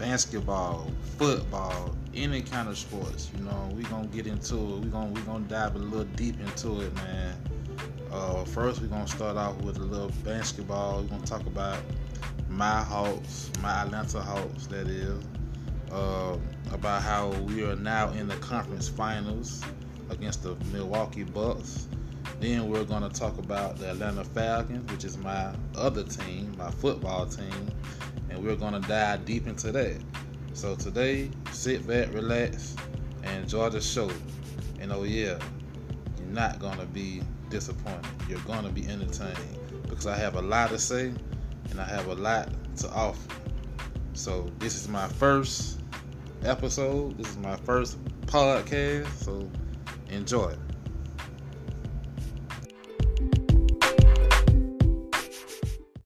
basketball, football, any kind of sports. You know, we gonna get into it. We gonna we gonna dive a little deep into it, man. Uh, first, we're gonna start off with a little basketball. We're gonna talk about my Hawks, my Atlanta Hawks, that is. Uh, about how we are now in the conference finals against the Milwaukee Bucks. Then we're to talk about the Atlanta Falcons, which is my other team, my football team, and we're going to dive deep into that. So today, sit back, relax, and enjoy the show. And oh yeah, you're not going to be disappointed. You're going to be entertained because I have a lot to say and I have a lot to offer. So this is my first episode. This is my first podcast. So enjoy.